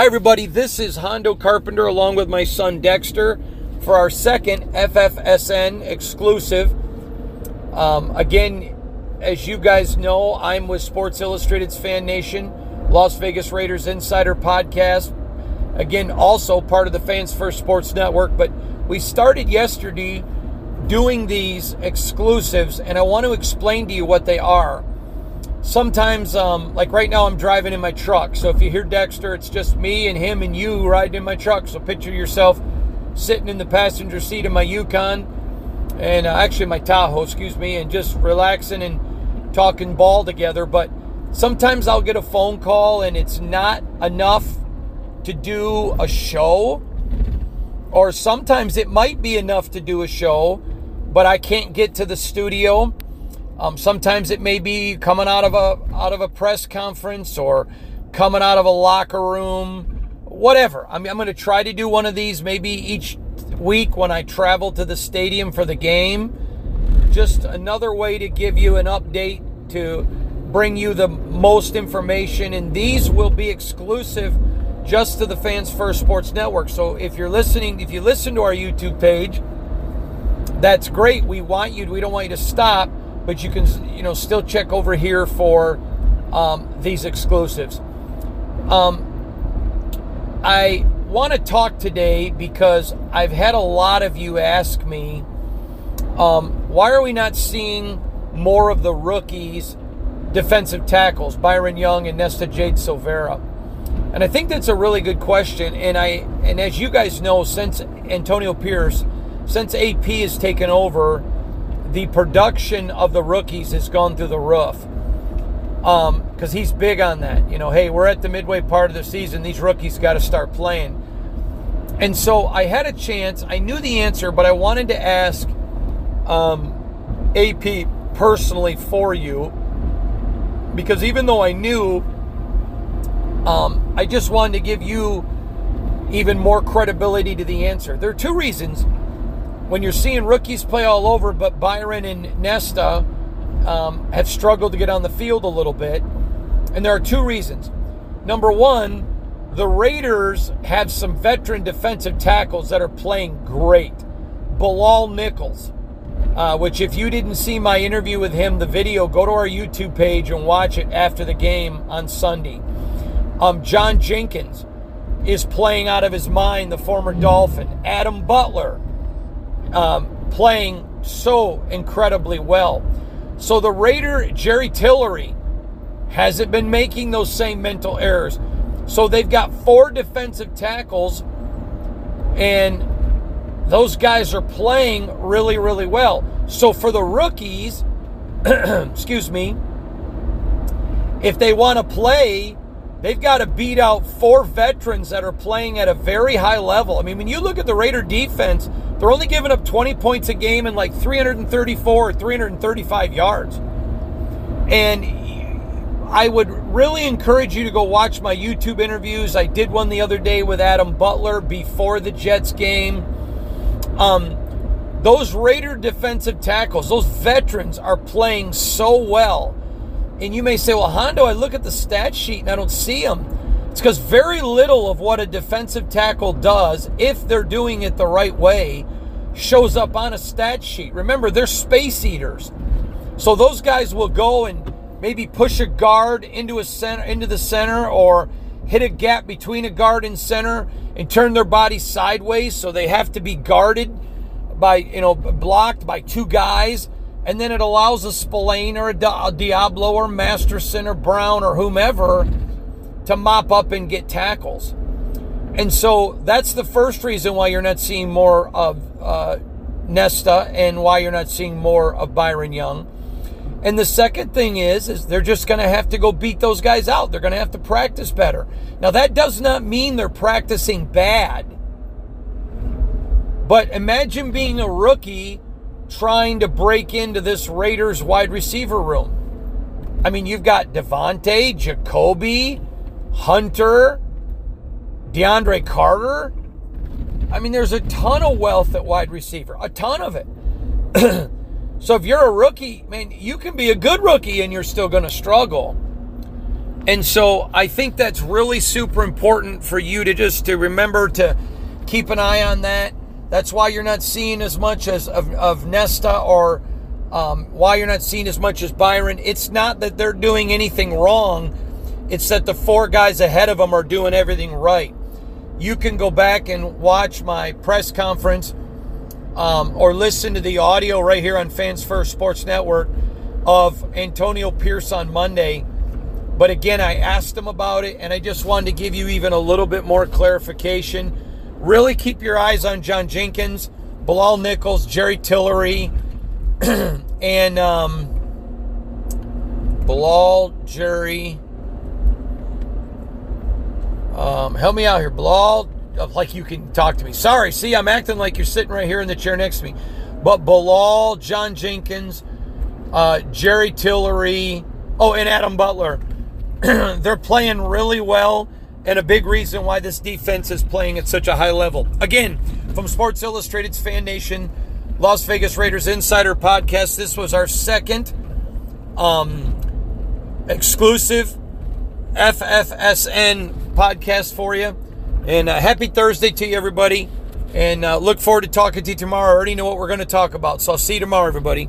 Hi, everybody. This is Hondo Carpenter along with my son Dexter for our second FFSN exclusive. Um, again, as you guys know, I'm with Sports Illustrated's Fan Nation, Las Vegas Raiders Insider Podcast. Again, also part of the Fans First Sports Network. But we started yesterday doing these exclusives, and I want to explain to you what they are sometimes um, like right now i'm driving in my truck. So if you hear dexter it's just me and him and you riding in my truck. So picture yourself sitting in the passenger seat of my yukon and uh, actually my tahoe excuse me and just relaxing and talking ball together. But sometimes i'll get a phone call and it's not enough to do a show. Or sometimes it might be enough to do a show but i can't get to the studio um, sometimes it may be coming out of a out of a press conference or coming out of a locker room, whatever. I mean, I'm going to try to do one of these maybe each week when I travel to the stadium for the game. Just another way to give you an update to bring you the most information, and these will be exclusive just to the Fans First Sports Network. So if you're listening, if you listen to our YouTube page, that's great. We want you. We don't want you to stop but you can you know still check over here for um, these exclusives. Um, I want to talk today because I've had a lot of you ask me, um, why are we not seeing more of the rookies, defensive tackles, Byron Young and Nesta Jade Silvera? And I think that's a really good question. And I and as you guys know, since Antonio Pierce, since AP has taken over the production of the rookies has gone through the roof. Um, because he's big on that. You know, hey, we're at the midway part of the season. These rookies got to start playing. And so I had a chance. I knew the answer, but I wanted to ask um, AP personally for you because even though I knew, um, I just wanted to give you even more credibility to the answer. There are two reasons when you're seeing rookies play all over, but Byron and Nesta um, have struggled to get on the field a little bit. And there are two reasons. Number one, the Raiders have some veteran defensive tackles that are playing great. Bilal Nichols, uh, which, if you didn't see my interview with him, the video, go to our YouTube page and watch it after the game on Sunday. Um, John Jenkins is playing out of his mind, the former Dolphin. Adam Butler um, playing so incredibly well. So the Raider, Jerry Tillery, hasn't been making those same mental errors. So they've got four defensive tackles, and those guys are playing really, really well. So for the rookies, excuse me, if they want to play, they've got to beat out four veterans that are playing at a very high level. I mean, when you look at the Raider defense, they're only giving up 20 points a game and like 334 or 335 yards. And I would really encourage you to go watch my YouTube interviews. I did one the other day with Adam Butler before the Jets game. Um, those Raider defensive tackles, those veterans are playing so well. And you may say, well, Hondo, I look at the stat sheet and I don't see them. It's because very little of what a defensive tackle does, if they're doing it the right way, shows up on a stat sheet. Remember, they're space eaters. So those guys will go and maybe push a guard into a center into the center or hit a gap between a guard and center and turn their body sideways so they have to be guarded by you know blocked by two guys and then it allows a Spillane or a, Deablo or Masterson or Brown or whomever to mop up and get tackles. And so that's the first reason why you're not seeing more of uh, Nesta and why you're not seeing more of Byron Young. And the second thing is, is they're just going to have to go beat those guys out. They're going to have to practice better. Now that does not mean they're practicing bad. But imagine being a rookie trying to break into this Raiders wide receiver room. I mean, you've got Davante, Jacoby, Hunter, DeAndre Carter. I mean, there's a ton of wealth at wide receiver, a ton of it. So if you're a rookie, man, you can be a good rookie and you're still going to struggle. And so I think that's really super important for you to just to remember to keep an eye on that. That's why you're not seeing as much as of, of Nesta or um, why you're not seeing as much as Byron. It's not that they're doing anything wrong. It's that the four guys ahead of them are doing everything right. You can go back and watch my press conference um, or listen to the audio right here on Fans First Sports Network of Antonio Pierce on Monday. But again, I asked him about it, and I just wanted to give you even a little bit more clarification. Really keep your eyes on John Jenkins, Bilal Nichols, Jerry Tillery, and um, Bilal, Jerry. Um, help me out here. Bilal, like you can talk to me. Sorry, see, I'm acting like you're sitting right here in the chair next to me. But Bilal, John Jenkins, uh, Jerry Tillery, oh, and Adam Butler, they're playing really well, and a big reason why this defense is playing at such a high level. Again, from Sports Illustrated's Fan Nation, Las Vegas Raiders Insider Podcast, this was our second um, exclusive FFSN podcast for you. And uh, happy Thursday to you, everybody. And uh, look forward to talking to you tomorrow. I already know what we're going to talk about. So I'll see you tomorrow, everybody.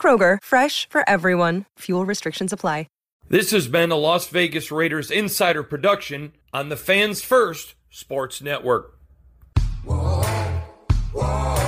Kroger, fresh for everyone. Fuel restrictions apply. This has been a Las Vegas Raiders insider production on the Fans First Sports Network. Whoa, whoa.